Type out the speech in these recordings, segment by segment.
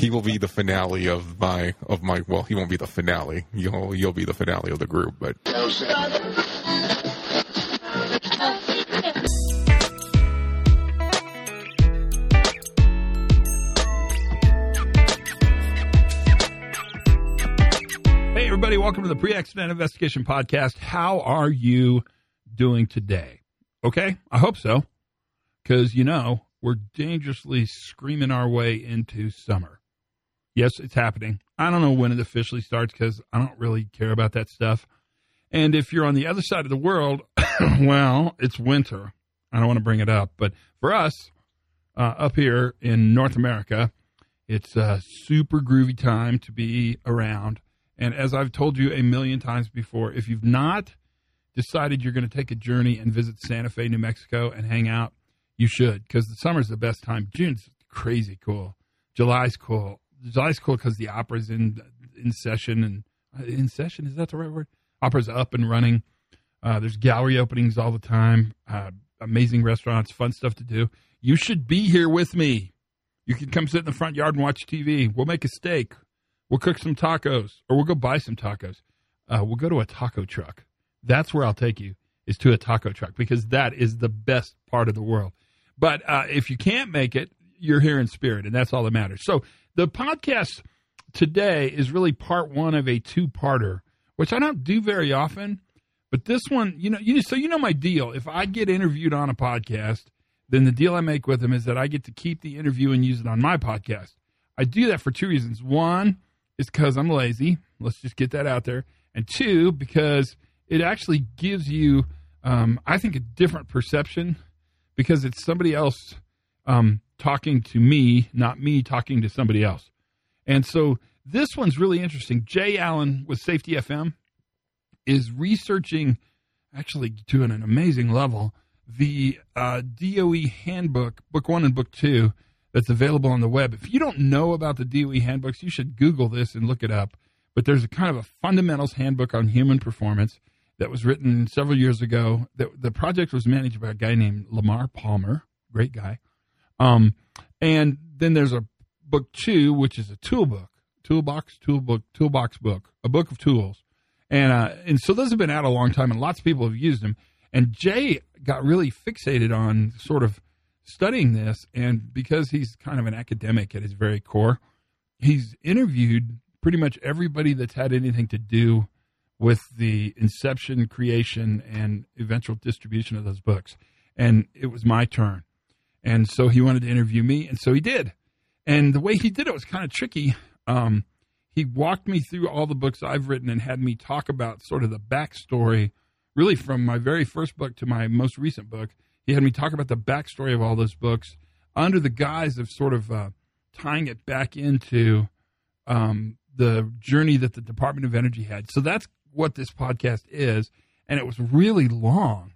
he will be the finale of my of my. Well, he won't be the finale. You'll you'll be the finale of the group, but. Hey, everybody, welcome to the Pre Accident Investigation Podcast. How are you doing today? Okay, I hope so, because you know, we're dangerously screaming our way into summer. Yes, it's happening. I don't know when it officially starts because I don't really care about that stuff. And if you're on the other side of the world, well, it's winter. I don't want to bring it up, but for us uh, up here in North America, it's a super groovy time to be around. And as I've told you a million times before, if you've not decided you're going to take a journey and visit Santa Fe, New Mexico and hang out, you should because the summer's the best time. June's crazy cool. July's cool. July's cool because the opera's in in session and uh, in session is that the right word? Opera's up and running. Uh, there's gallery openings all the time. Uh, amazing restaurants, fun stuff to do. You should be here with me. You can come sit in the front yard and watch TV. We'll make a steak. We'll cook some tacos, or we'll go buy some tacos. Uh, we'll go to a taco truck. That's where I'll take you is to a taco truck because that is the best part of the world. But uh, if you can't make it, you're here in spirit, and that's all that matters. So the podcast today is really part one of a two-parter, which I don't do very often. But this one, you know, you so you know my deal. If I get interviewed on a podcast, then the deal I make with them is that I get to keep the interview and use it on my podcast. I do that for two reasons. One is because I'm lazy. Let's just get that out there. And two, because it actually gives you, um, I think, a different perception because it's somebody else um, talking to me, not me talking to somebody else. And so this one's really interesting. Jay Allen with Safety FM is researching, actually to an amazing level, the uh, DOE handbook, book one and book two, that's available on the web. If you don't know about the DOE handbooks, you should Google this and look it up. But there's a kind of a fundamentals handbook on human performance that was written several years ago. That the project was managed by a guy named Lamar Palmer, great guy. Um, and then there's a book two, which is a tool book, toolbox, tool book, toolbox book, a book of tools. And uh, and so those have been out a long time, and lots of people have used them. And Jay got really fixated on sort of studying this, and because he's kind of an academic at his very core, he's interviewed pretty much everybody that's had anything to do with the inception, creation, and eventual distribution of those books. And it was my turn. And so he wanted to interview me, and so he did. And the way he did it was kind of tricky. Um, he walked me through all the books I've written and had me talk about sort of the backstory, really from my very first book to my most recent book he had me talk about the backstory of all those books under the guise of sort of uh, tying it back into um, the journey that the Department of Energy had. So that's what this podcast is. And it was really long.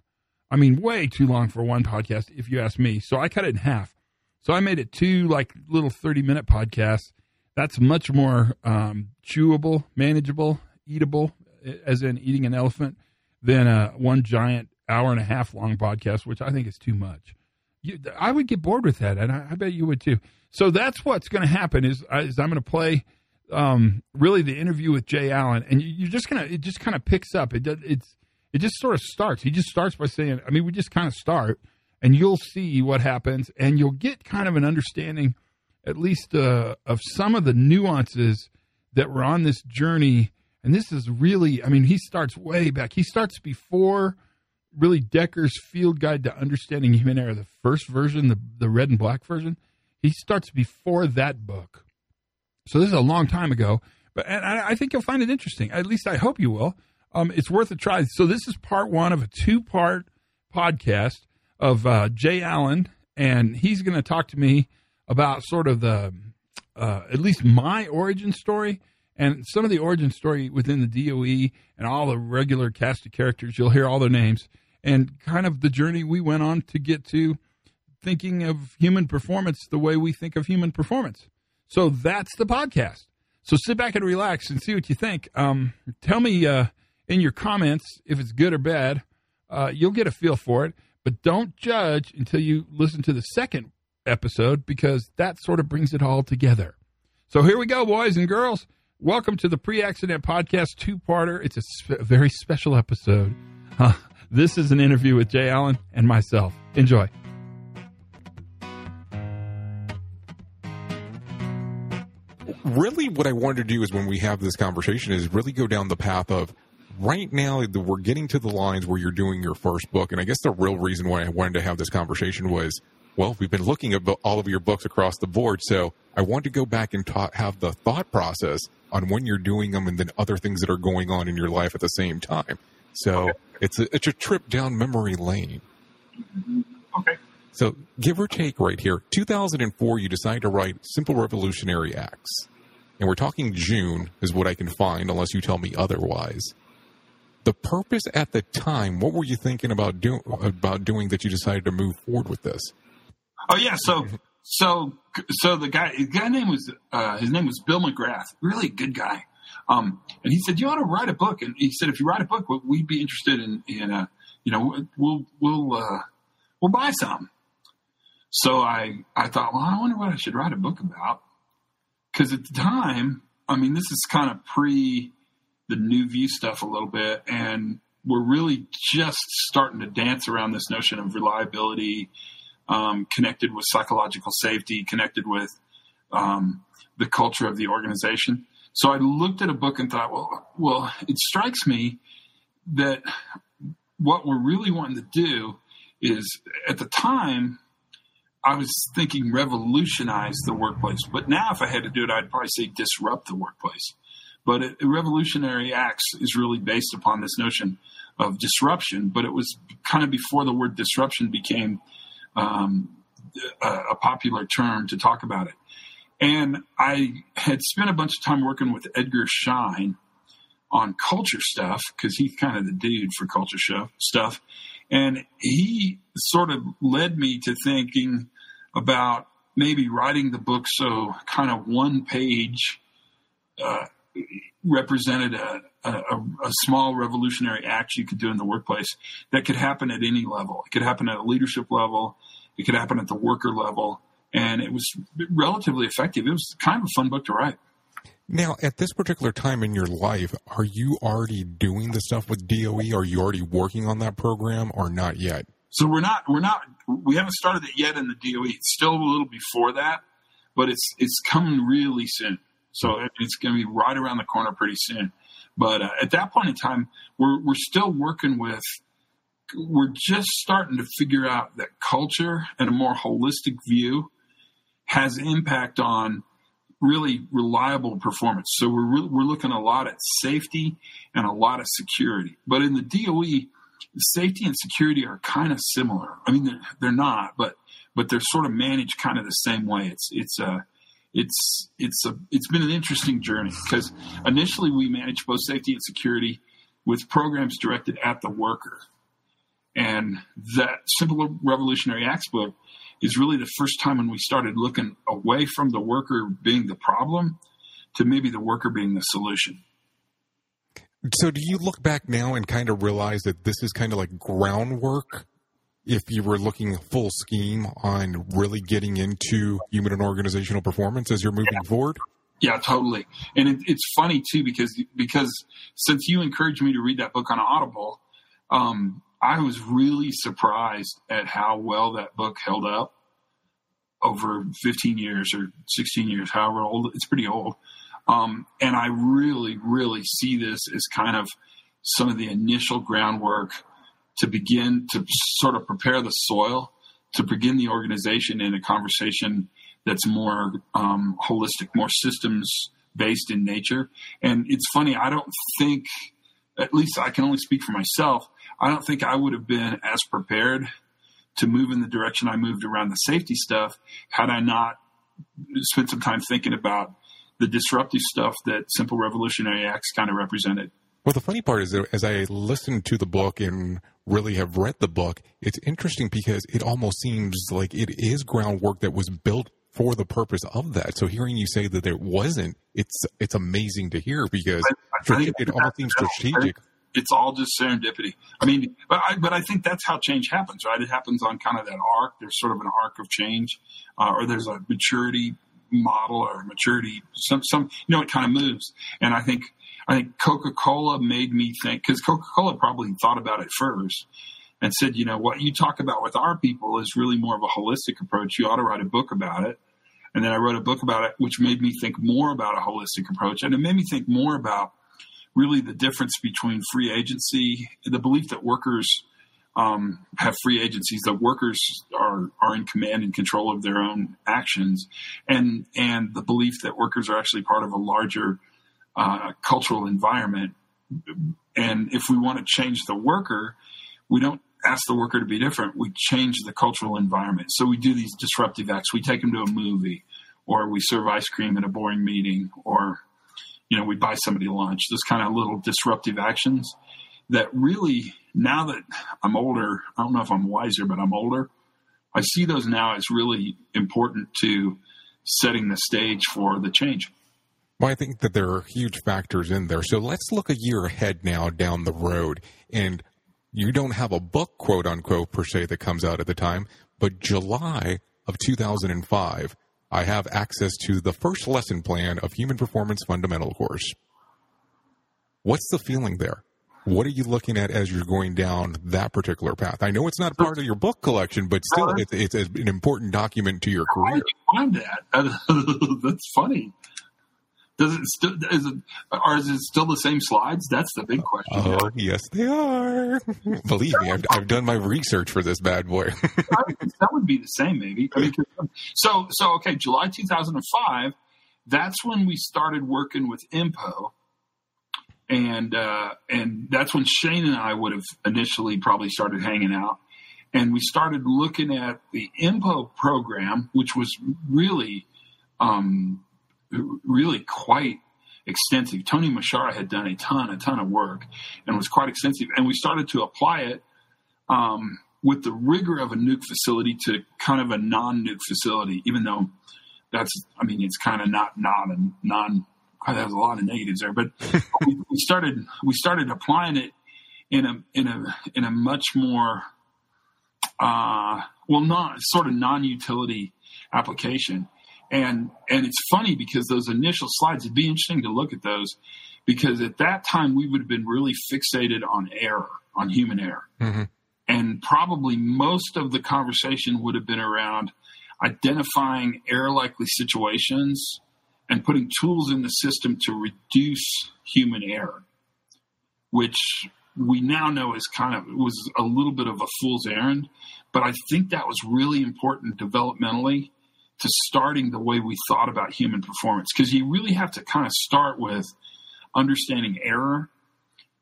I mean, way too long for one podcast, if you ask me. So I cut it in half. So I made it two like little 30 minute podcasts. That's much more um, chewable, manageable, eatable, as in eating an elephant, than uh, one giant hour and a half long podcast, which I think is too much. You, I would get bored with that, and I, I bet you would too. So that's what's going to happen is, uh, is I'm going to play um, really the interview with Jay Allen, and you, are just gonna it just kind of picks up. It does it's it just sort of starts. He just starts by saying, I mean, we just kind of start, and you'll see what happens, and you'll get kind of an understanding, at least uh, of some of the nuances that were on this journey. And this is really, I mean, he starts way back. He starts before really Dekker's Field Guide to Understanding Human Error, the first version, the, the red and black version, he starts before that book. So this is a long time ago, but and I, I think you'll find it interesting. At least I hope you will. Um, it's worth a try. So this is part one of a two-part podcast of uh, Jay Allen, and he's going to talk to me about sort of the uh, at least my origin story and some of the origin story within the DOE and all the regular cast of characters. You'll hear all their names and kind of the journey we went on to get to thinking of human performance the way we think of human performance. So that's the podcast. So sit back and relax and see what you think. Um, tell me uh, in your comments if it's good or bad. Uh, you'll get a feel for it, but don't judge until you listen to the second episode because that sort of brings it all together. So here we go, boys and girls. Welcome to the Pre Accident Podcast two parter. It's a sp- very special episode. Uh, this is an interview with Jay Allen and myself. Enjoy. really what I wanted to do is when we have this conversation is really go down the path of right now we're getting to the lines where you're doing your first book. And I guess the real reason why I wanted to have this conversation was, well, we've been looking at all of your books across the board. So I want to go back and ta- have the thought process on when you're doing them and then other things that are going on in your life at the same time. So okay. it's a, it's a trip down memory lane. Mm-hmm. Okay. So give or take right here, 2004, you decide to write Simple Revolutionary Acts and we're talking June is what I can find, unless you tell me otherwise. The purpose at the time, what were you thinking about doing about doing that you decided to move forward with this? Oh yeah, so so so the guy the guy name was uh, his name was Bill McGrath, really good guy. Um, and he said you ought to write a book, and he said if you write a book, we'd be interested in in uh, you know we'll we'll uh, we'll buy some. So I I thought, well, I wonder what I should write a book about because at the time, I mean, this is kind of pre the new view stuff a little bit, and we're really just starting to dance around this notion of reliability, um, connected with psychological safety, connected with um, the culture of the organization. So I looked at a book and thought, well, well, it strikes me that what we're really wanting to do is, at the time, I was thinking revolutionize the workplace, but now if I had to do it, I'd probably say disrupt the workplace. But it, revolutionary acts is really based upon this notion of disruption, but it was kind of before the word disruption became um, a, a popular term to talk about it. And I had spent a bunch of time working with Edgar Schein on culture stuff because he's kind of the dude for culture stuff. And he sort of led me to thinking about maybe writing the book so kind of one page uh, represented a, a, a, small revolutionary act you could do in the workplace that could happen at any level. It could happen at a leadership level. It could happen at the worker level. And it was relatively effective. It was kind of a fun book to write. Now, at this particular time in your life, are you already doing the stuff with DOE? Are you already working on that program or not yet? So we're not we're not we haven't started it yet in the DOE. It's still a little before that, but it's it's coming really soon. So it's going to be right around the corner pretty soon. But uh, at that point in time, we're we're still working with. We're just starting to figure out that culture and a more holistic view has impact on really reliable performance. So we're re- we're looking a lot at safety and a lot of security. But in the DOE, safety and security are kind of similar. I mean, they're, they're not, but but they're sort of managed kind of the same way. It's it's a uh, it's it's a it's been an interesting journey because initially we managed both safety and security with programs directed at the worker, and that simple revolutionary book is really the first time when we started looking away from the worker being the problem to maybe the worker being the solution. So, do you look back now and kind of realize that this is kind of like groundwork if you were looking full scheme on really getting into human and organizational performance as you're moving yeah. forward? Yeah, totally. And it, it's funny too because because since you encouraged me to read that book on Audible, um, I was really surprised at how well that book held up over 15 years or 16 years, however old. It's pretty old. Um, and I really, really see this as kind of some of the initial groundwork to begin to sort of prepare the soil to begin the organization in a conversation that's more um, holistic, more systems based in nature. And it's funny, I don't think, at least I can only speak for myself, I don't think I would have been as prepared to move in the direction I moved around the safety stuff had I not spent some time thinking about the disruptive stuff that Simple Revolutionary Acts kind of represented. Well, the funny part is that as I listened to the book and really have read the book, it's interesting because it almost seems like it is groundwork that was built for the purpose of that. So hearing you say that it wasn't, it's it's amazing to hear because I, I it almost seems strategic. It's all just serendipity. I mean, but I, but I think that's how change happens, right? It happens on kind of that arc. There's sort of an arc of change, uh, or there's a maturity model or maturity. Some some you know it kind of moves, and I think I think Coca Cola made me think because Coca Cola probably thought about it first and said, you know, what you talk about with our people is really more of a holistic approach. You ought to write a book about it. And then I wrote a book about it, which made me think more about a holistic approach. And it made me think more about really the difference between free agency, the belief that workers um, have free agencies, that workers are, are in command and control of their own actions, and, and the belief that workers are actually part of a larger uh, cultural environment. And if we want to change the worker, we don't ask the worker to be different. We change the cultural environment. So we do these disruptive acts. We take them to a movie, or we serve ice cream at a boring meeting, or you know we buy somebody lunch. Those kind of little disruptive actions that really now that I'm older, I don't know if I'm wiser, but I'm older. I see those now as really important to setting the stage for the change. Well, I think that there are huge factors in there. So let's look a year ahead now down the road. And you don't have a book, quote unquote, per se, that comes out at the time, but July of 2005, I have access to the first lesson plan of Human Performance Fundamental course. What's the feeling there? What are you looking at as you're going down that particular path? I know it's not part of your book collection, but still, it's, it's an important document to your career. How did you find that? That's funny. Does it still is it or is it still the same slides? That's the big question. Oh yes, they are. Believe me, I've, I've done my research for this bad boy. that would be the same, maybe. I mean, so so okay, July 2005. That's when we started working with INPO, and uh, and that's when Shane and I would have initially probably started hanging out, and we started looking at the INPO program, which was really. Um, really quite extensive. Tony Muschara had done a ton, a ton of work and was quite extensive. And we started to apply it um, with the rigor of a nuke facility to kind of a non nuke facility, even though that's, I mean, it's kind of not non and non, has a lot of negatives there, but we, we started, we started applying it in a, in a, in a much more, uh, well, not sort of non-utility application. And and it's funny because those initial slides, it'd be interesting to look at those because at that time we would have been really fixated on error, on human error. Mm-hmm. And probably most of the conversation would have been around identifying error likely situations and putting tools in the system to reduce human error, which we now know is kind of was a little bit of a fool's errand. But I think that was really important developmentally to starting the way we thought about human performance because you really have to kind of start with understanding error,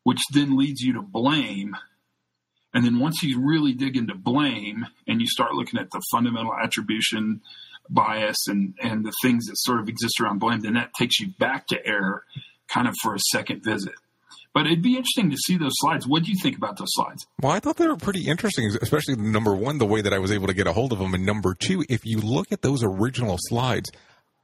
which then leads you to blame. And then once you really dig into blame and you start looking at the fundamental attribution bias and, and the things that sort of exist around blame, then that takes you back to error kind of for a second visit. But it'd be interesting to see those slides. What do you think about those slides? Well, I thought they were pretty interesting, especially number one, the way that I was able to get a hold of them, and number two, if you look at those original slides,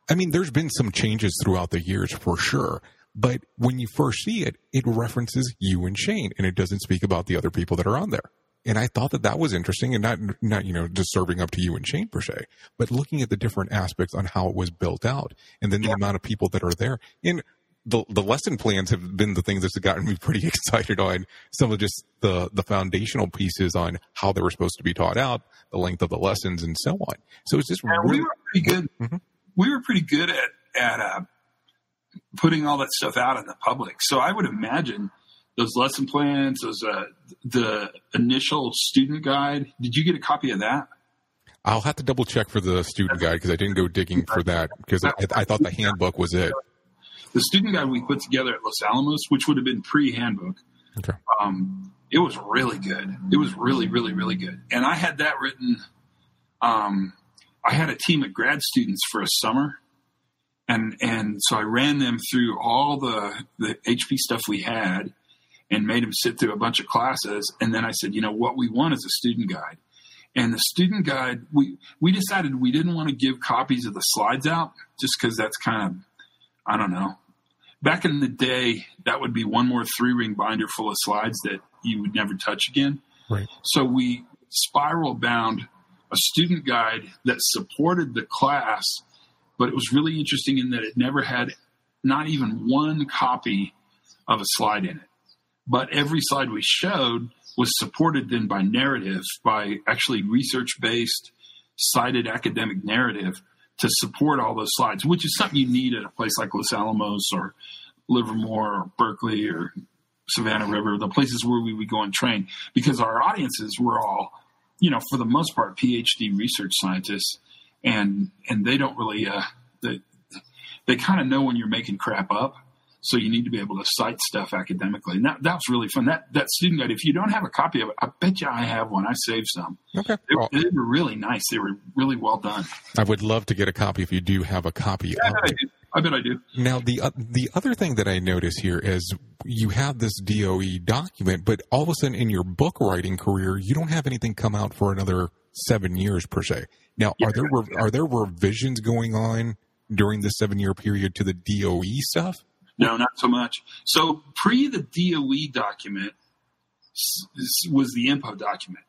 I mean, there's been some changes throughout the years for sure. But when you first see it, it references you and Shane, and it doesn't speak about the other people that are on there. And I thought that that was interesting, and not not you know just serving up to you and Shane per se, but looking at the different aspects on how it was built out, and then the yeah. amount of people that are there. And the the lesson plans have been the things that's gotten me pretty excited on some of just the the foundational pieces on how they were supposed to be taught out, the length of the lessons, and so on. So it's just really, we were pretty good. Mm-hmm. We were pretty good at at uh, putting all that stuff out in the public. So I would imagine those lesson plans, those uh, the initial student guide. Did you get a copy of that? I'll have to double check for the student guide because I didn't go digging for that because I, I, thought the handbook was it the student guide we put together at Los Alamos, which would have been pre handbook, okay. um, it was really good. It was really, really, really good. And I had that written. Um, I had a team of grad students for a summer, and and so I ran them through all the the HP stuff we had, and made them sit through a bunch of classes. And then I said, you know, what we want is a student guide. And the student guide, we we decided we didn't want to give copies of the slides out just because that's kind of I don't know. Back in the day, that would be one more three ring binder full of slides that you would never touch again. Right. So we spiral bound a student guide that supported the class but it was really interesting in that it never had not even one copy of a slide in it. But every slide we showed was supported then by narrative, by actually research based, cited academic narrative to support all those slides, which is something you need at a place like Los Alamos or Livermore or Berkeley or Savannah River, the places where we would go and train, because our audiences were all, you know, for the most part, PhD research scientists, and and they don't really, uh, they they kind of know when you're making crap up, so you need to be able to cite stuff academically. And that that's really fun. That that student guide, if you don't have a copy of it, I bet you I have one. I saved some. Okay. They, Well, they were really nice. They were really well done. I would love to get a copy if you do have a copy I of bet I it. do. I bet I do. Now, the uh, the other thing that I notice here is you have this DOE document, but all of a sudden in your book writing career, you don't have anything come out for another seven years per se. Now, are there re- are there revisions going on during the seven year period to the DOE stuff? No, not so much. So pre the DOE document was the INPO document.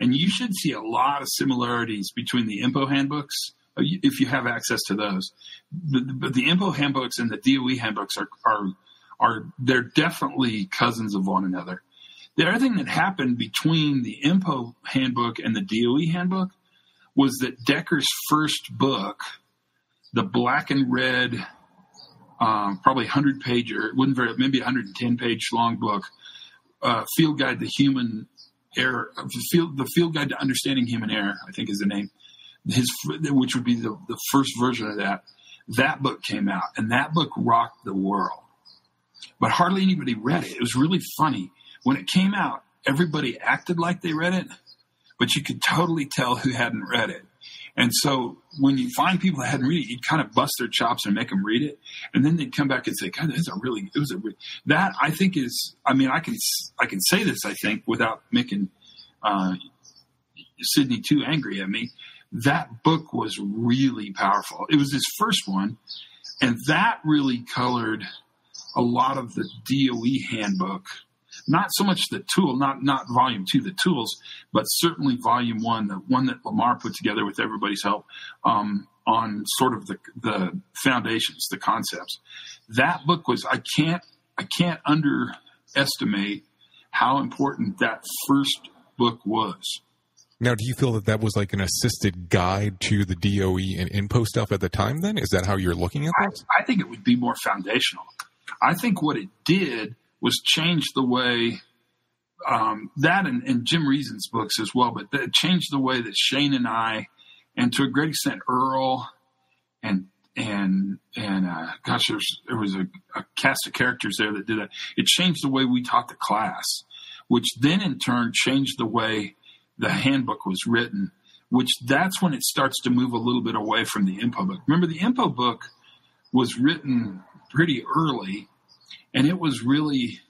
And you should see a lot of similarities between the INPO handbooks uh, if you have access to those. But the INPO handbooks and the DOE handbooks are, are, are, they're definitely cousins of one another. The other thing that happened between the INPO handbook and the DOE handbook was that Dekker's first book, the black and red um, probably 100 page or it wasn't very maybe 110 page long book uh, field guide to human error the field the field guide to understanding human error i think is the name. His which would be the, the first version of that. That book came out and that book rocked the world. But hardly anybody read it. It was really funny. When it came out everybody acted like they read it but you could totally tell who hadn't read it and so when you find people that hadn't read it, you'd kind of bust their chops and make them read it, and then they'd come back and say, "God, that's a really it was a re-. that I think is I mean I can I can say this I think without making uh, Sidney too angry at me. That book was really powerful. It was his first one, and that really colored a lot of the DOE handbook. Not so much the tool, not not volume two, the tools, but certainly volume one, the one that Lamar put together with everybody's help um, on sort of the the foundations, the concepts. That book was I can't I can't underestimate how important that first book was. Now, do you feel that that was like an assisted guide to the DOE and INPO stuff at the time? Then is that how you're looking at I. I think it would be more foundational. I think what it did was change the way um, that and, and Jim Reason's books as well, but that changed the way that Shane and I, and to a great extent Earl, and and and uh, gosh, there's, there was a, a cast of characters there that did that. It changed the way we taught the class, which then in turn changed the way the handbook was written. Which that's when it starts to move a little bit away from the INPO book. Remember, the INPO book was written pretty early, and it was really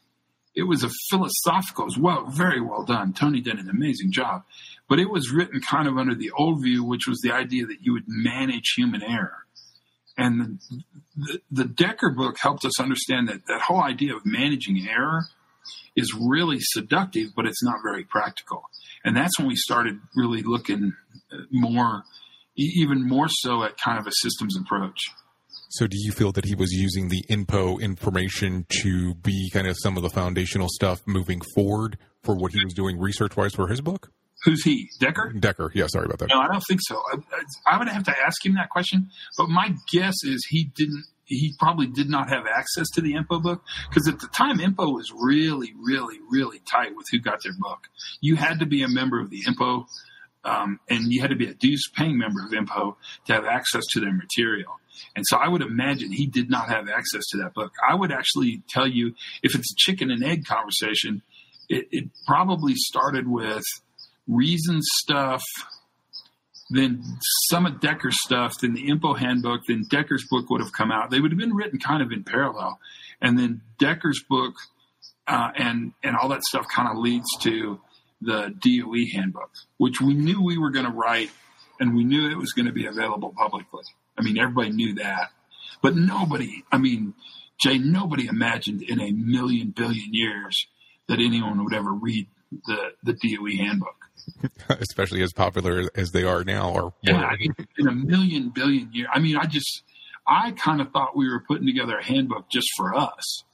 it was a philosophical well very well done. Tony did an amazing job. But it was written kind of under the old view which was the idea that you would manage human error. And the, the, the Dekker book helped us understand that that whole idea of managing error is really seductive but it's not very practical. And that's when we started really looking more even more so at kind of a systems approach So, do you feel that he was using the INPO information to be kind of some of the foundational stuff moving forward for what he was doing research wise for his book? who's he Dekker Dekker, yeah, sorry about that. No, I don't think so. I, I, would have to ask him that question. But my guess is he didn't. He probably did not have access to the INPO book because at the time, INPO was really, really, really tight with who got their book. You had to be a member of the INPO, um, and you had to be a dues-paying member of INPO to have access to their material. And so I would imagine he did not have access to that book. I would actually tell you if it's a chicken and egg conversation, it, it probably started with reason stuff, then some of Dekker's stuff, then the INPO Handbook, then Dekker's book would have come out. They would have been written kind of in parallel, and then Dekker's book uh, and and all that stuff kind of leads to the DOE Handbook, which we knew we were going to write, and we knew it was going to be available publicly. I mean, everybody knew that, but nobody. I mean, Jay, nobody imagined in a million billion years that anyone would ever read the the DOE Handbook. especially as popular as they are now. Or yeah, I mean, in a million billion years. I mean, I just I kind of thought we were putting together a handbook just for us.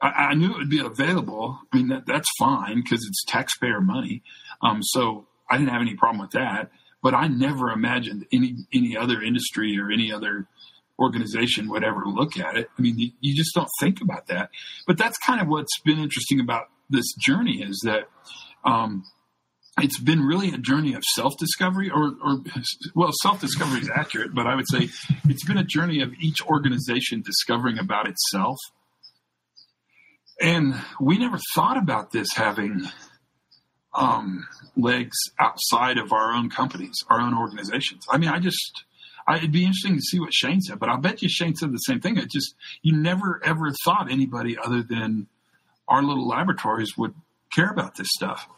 I, I knew it would be available. I mean, that, that's fine because it's taxpayer money. Um, so I didn't have any problem with that. But I never imagined any any other industry or any other organization would ever look at it. I mean, you, you just don't think about that. But that's kind of what's been interesting about this journey is that um, it's been really a journey of self discovery, or, or, well, self discovery is accurate, but I would say it's been a journey of each organization discovering about itself. And we never thought about this having um, legs outside of our own companies, our own organizations. I mean, I just, I, it'd be interesting to see what Shane said, but I bet you Shane said the same thing. It just, you never ever thought anybody other than our little laboratories would care about this stuff.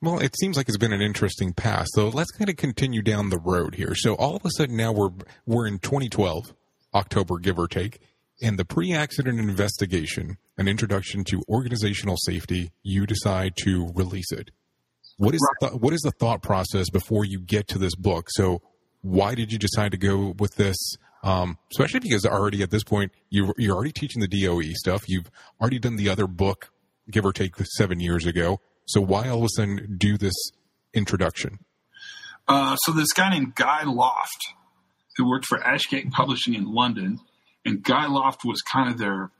Well, it seems like it's been an interesting past. So let's kind of continue down the road here. So all of a sudden now we're we're in 2012, October, give or take, and the pre-accident investigation, an introduction to organizational safety. You decide to release it. What is right. the, what is the thought process before you get to this book? So why did you decide to go with this? Um, especially because already at this point you you're already teaching the DOE stuff. You've already done the other book, give or take seven years ago. So why all of a sudden do this introduction? Uh, so this guy named Guy Loft, who worked for Ashgate Publishing in London, and Guy Loft was kind of their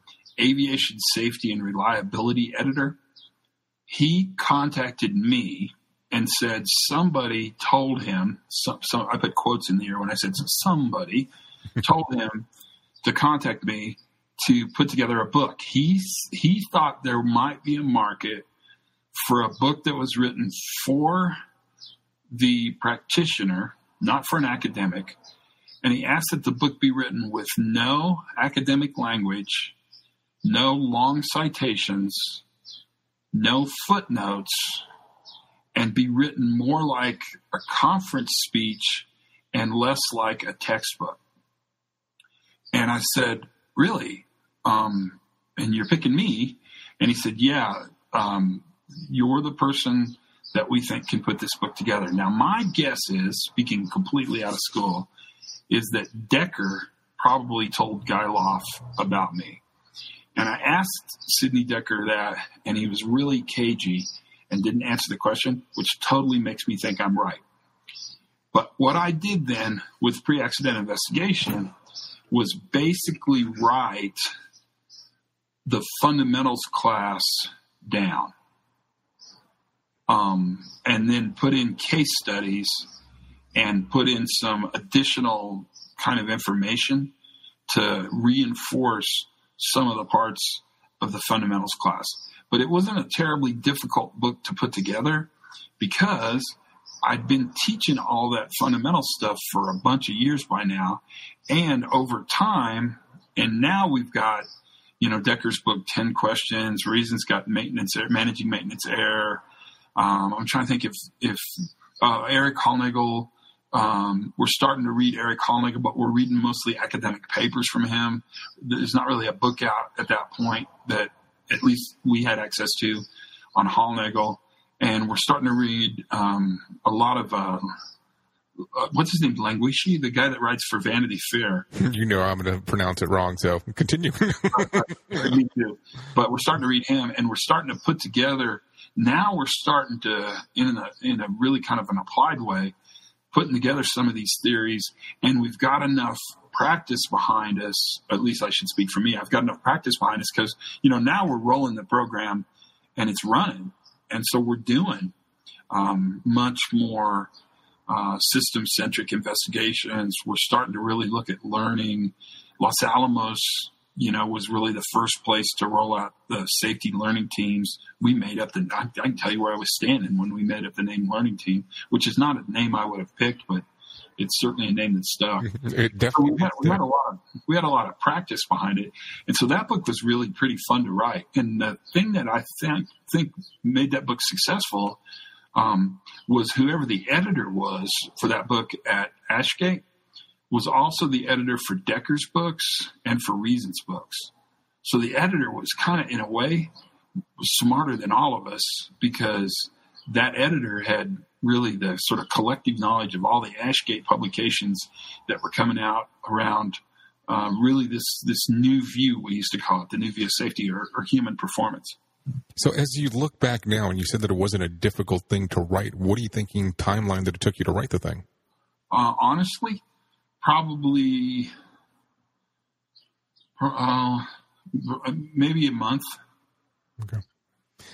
aviation safety and reliability editor. He contacted me and said somebody told him. Some, some I put quotes in the air when I said somebody told him to contact me to put together a book. He he thought there might be a market for a book that was written for the practitioner, not for an academic. And he asked that the book be written with no academic language, no long citations, no footnotes, and be written more like a conference speech and less like a textbook. And I said, Really? Um, and you're picking me? And he said, Yeah. Um, you're the person that we think can put this book together. Now, my guess is, speaking completely out of school, is that Dekker probably told Guy Loft about me. And I asked Sidney Dekker that, and he was really cagey and didn't answer the question, which totally makes me think I'm right. But what I did then with pre accident investigation was basically write the fundamentals class down um, and then put in case studies and put in some additional kind of information to reinforce some of the parts of the fundamentals class. But it wasn't a terribly difficult book to put together because I'd been teaching all that fundamental stuff for a bunch of years by now. And over time, and now we've got, you know, Dekker's book, 10 questions, Reason's got maintenance, managing maintenance error, um, I'm trying to think if if uh, Erik Hollnagel. Um, we're starting to read Erik Hollnagel, but we're reading mostly academic papers from him. There's not really a book out at that point that at least we had access to on Hollnagel. And we're starting to read um, a lot of uh, uh, what's his name, Langewiesche, the guy that writes for Vanity Fair. You know I'm going to pronounce it wrong, so continue. Me too. But we're starting to read him, and we're starting to put together now we're starting to, in a, in a really kind of an applied way, putting together some of these theories, and we've got enough practice behind us. At least I should speak for me. I've got enough practice behind us because you know now we're rolling the program, and it's running, and so we're doing um, much more uh, system centric investigations. We're starting to really look at learning. Los Alamos you know, was really the first place to roll out the safety learning teams. We made up the, I, I, can tell you where I was standing when we made up the name learning team, which is not a name I would have picked, but it's certainly a name that stuck. It definitely so we, had, we had, a lot of, we had a lot of practice behind it. And so that book was really pretty fun to write. And the thing that I think, think made that book successful, um, was whoever the editor was for that book at Ashgate was also the editor for Dekker's books and for Reason's books. So the editor was kind of, in a way, smarter than all of us because that editor had really the sort of collective knowledge of all the Ashgate publications that were coming out around uh, really this this new view we used to call it the new view of safety or, or human performance. So as you look back now, and you said that it wasn't a difficult thing to write, what are you thinking timeline that it took you to write the thing? Uh, honestly, probably uh, maybe a month. Okay.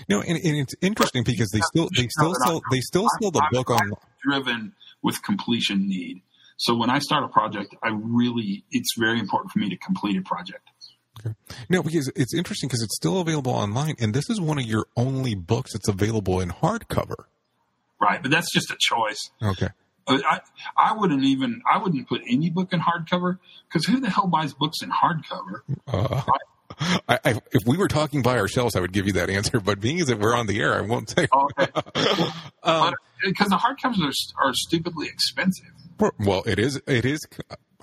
No, and, and it's interesting because they still they still sell they still sell the book on driven with completion need. So when I start a project, I really it's very important for me to complete a project. Okay. No, because it's interesting because it's still available online, and this is one of your only books that's available in hardcover. Right, but that's just a choice. Okay. Uh, I I wouldn't even I wouldn't put any book in hardcover because who the hell buys books in hardcover? Uh, I, I, if we were talking by ourselves, I would give you that answer. But being as that we're on the air, I won't say. okay. um, because the hardcovers are are stupidly expensive. Well, it is. It is.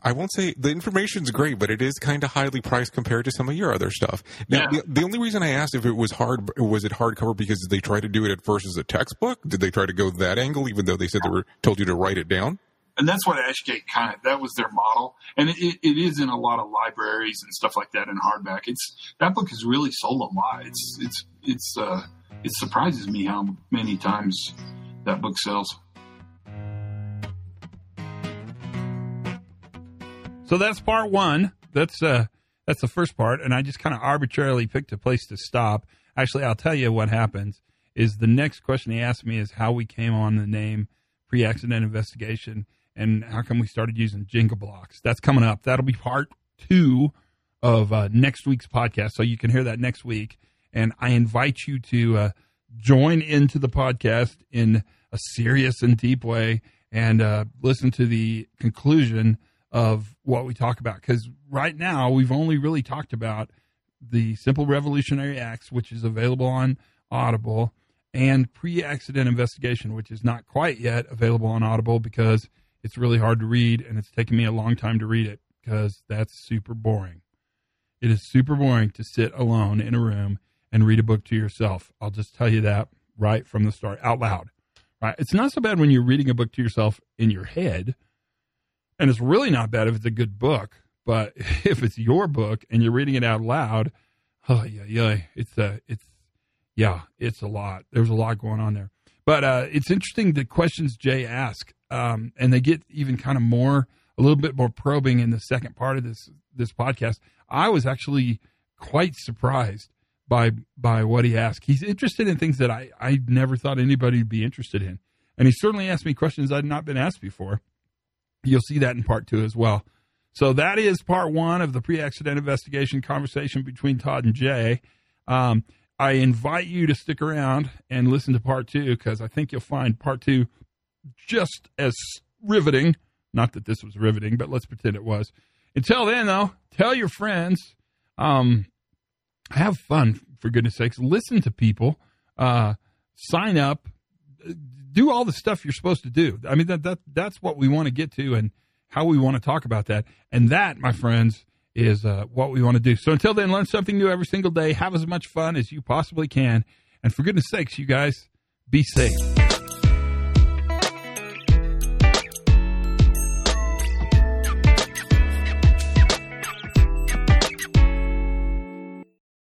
I won't say the information's great, but it is kind of highly priced compared to some of your other stuff. Now, yeah. the, the, only reason I asked if it was hard was it hardcover because they tried to do it at first as a textbook. Did they try to go that angle, even though they said they were told you to write it down? And that's what Ashgate kind of that was their model, and it, it is in a lot of libraries and stuff like that in hardback. It's that book is really sold a lot. It's it's it's uh, it surprises me how many times that book sells. So that's part one. That's uh that's the first part, and I just kind of arbitrarily picked a place to stop. Actually, I'll tell you what happens. Is the next question he asked me is how we came on the name pre-accident investigation and how come we started using Jenga blocks. That's coming up. That'll be part two of uh, next week's podcast, so you can hear that next week. And I invite you to uh, join into the podcast in a serious and deep way and uh, listen to the conclusion of what we talk about. Because right now, we've only really talked about the Simple Revolutionary Acts, which is available on Audible, and Pre Accident Investigation, which is not quite yet available on Audible because it's really hard to read and it's taken me a long time to read it because that's super boring. It is super boring to sit alone in a room and read a book to yourself. I'll just tell you that right from the start out loud. Right? It's not so bad when you're reading a book to yourself in your head and it's really not bad if it's a good book, but if it's your book and you're reading it out loud, oh yeah, yeah, it's a, it's, yeah, it's a lot. There's a lot going on there. But uh, it's interesting the questions Jay asked, um, and they get even kind of more, a little bit more probing in the second part of this this podcast. I was actually quite surprised by by what he asked. He's interested in things that I I never thought anybody would be interested in, and he certainly asked me questions I'd not been asked before. You'll see that in part two as well. So that is part one of the pre-accident investigation conversation between Todd and Jay. Um, I invite you to stick around and listen to part two because I think you'll find part two just as riveting. Not that this was riveting, but let's pretend it was. Until then, though, tell your friends. Um, have fun, for goodness sakes. Listen to people. Uh, sign up do all the stuff you're supposed to do. I mean, that, that that's what we want to get to and how we want to talk about that. And that, my friends, is uh, what we want to do. So until then, learn something new every single day. Have as much fun as you possibly can. And for goodness sakes, you guys, be safe.